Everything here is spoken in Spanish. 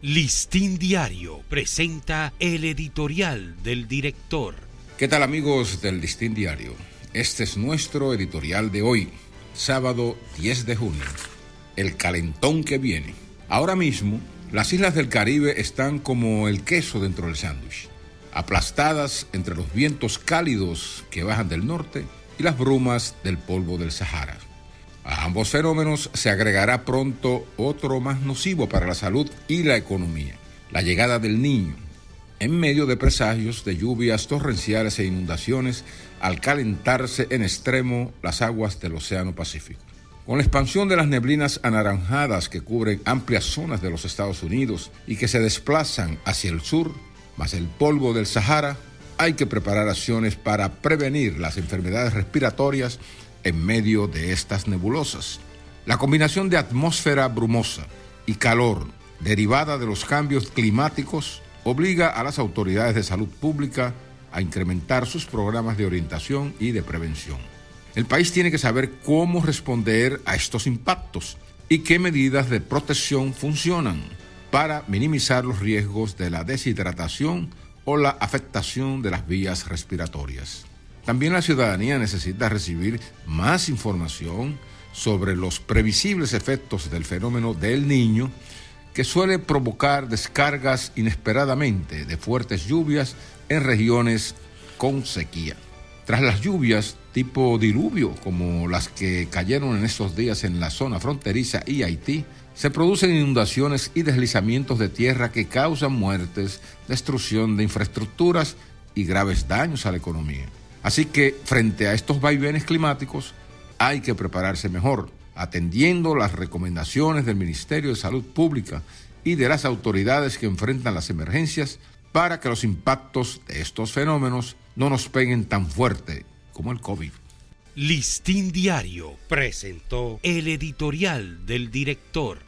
Listín Diario presenta el editorial del director. ¿Qué tal amigos del Listín Diario? Este es nuestro editorial de hoy, sábado 10 de junio. El calentón que viene. Ahora mismo, las islas del Caribe están como el queso dentro del sándwich, aplastadas entre los vientos cálidos que bajan del norte y las brumas del polvo del Sahara. A ambos fenómenos se agregará pronto otro más nocivo para la salud y la economía, la llegada del niño, en medio de presagios de lluvias torrenciales e inundaciones al calentarse en extremo las aguas del Océano Pacífico. Con la expansión de las neblinas anaranjadas que cubren amplias zonas de los Estados Unidos y que se desplazan hacia el sur, más el polvo del Sahara, hay que preparar acciones para prevenir las enfermedades respiratorias en medio de estas nebulosas. La combinación de atmósfera brumosa y calor derivada de los cambios climáticos obliga a las autoridades de salud pública a incrementar sus programas de orientación y de prevención. El país tiene que saber cómo responder a estos impactos y qué medidas de protección funcionan para minimizar los riesgos de la deshidratación o la afectación de las vías respiratorias. También la ciudadanía necesita recibir más información sobre los previsibles efectos del fenómeno del niño que suele provocar descargas inesperadamente de fuertes lluvias en regiones con sequía. Tras las lluvias tipo diluvio, como las que cayeron en estos días en la zona fronteriza y Haití, se producen inundaciones y deslizamientos de tierra que causan muertes, destrucción de infraestructuras y graves daños a la economía. Así que frente a estos vaivenes climáticos hay que prepararse mejor, atendiendo las recomendaciones del Ministerio de Salud Pública y de las autoridades que enfrentan las emergencias para que los impactos de estos fenómenos no nos peguen tan fuerte como el COVID. Listín Diario presentó el editorial del director.